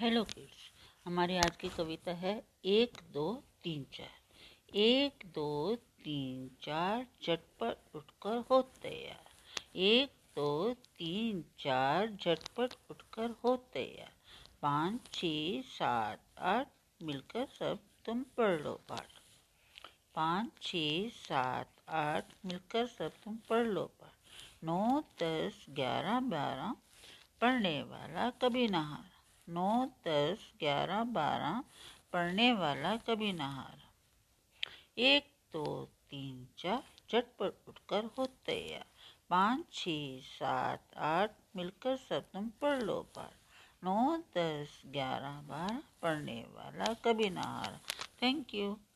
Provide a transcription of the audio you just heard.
Hello kids, हमारी आज की कविता है एक, दो, तीन, चार। एक, दो, तीन, चार, झटपट उठकर हो तैयार एक, दो, तीन, चार, झटपट उठकर हो तैयार पाँच, छ, सात, आठ, मिलकर सब तुम पढ़ लो पाठ। पाँच, छ, सात, आठ, मिलकर सब तुम पढ़ लो पाठ। नौ, दस, ग्यारह, बारह, पढ़ने वाला कभी ना हारा। नौ, दस, ग्यारह, बारह, पढ़ने वाला कभी न हारा। एक, दो, तीन, चार, झटपट उठकर हो तैयार। पाँच, छ, सात, आठ, मिलकर सब तुम पढ़ लो पार। नौ, दस, ग्यारह, बारह, पढ़ने वाला कभी ना हारा। Thank you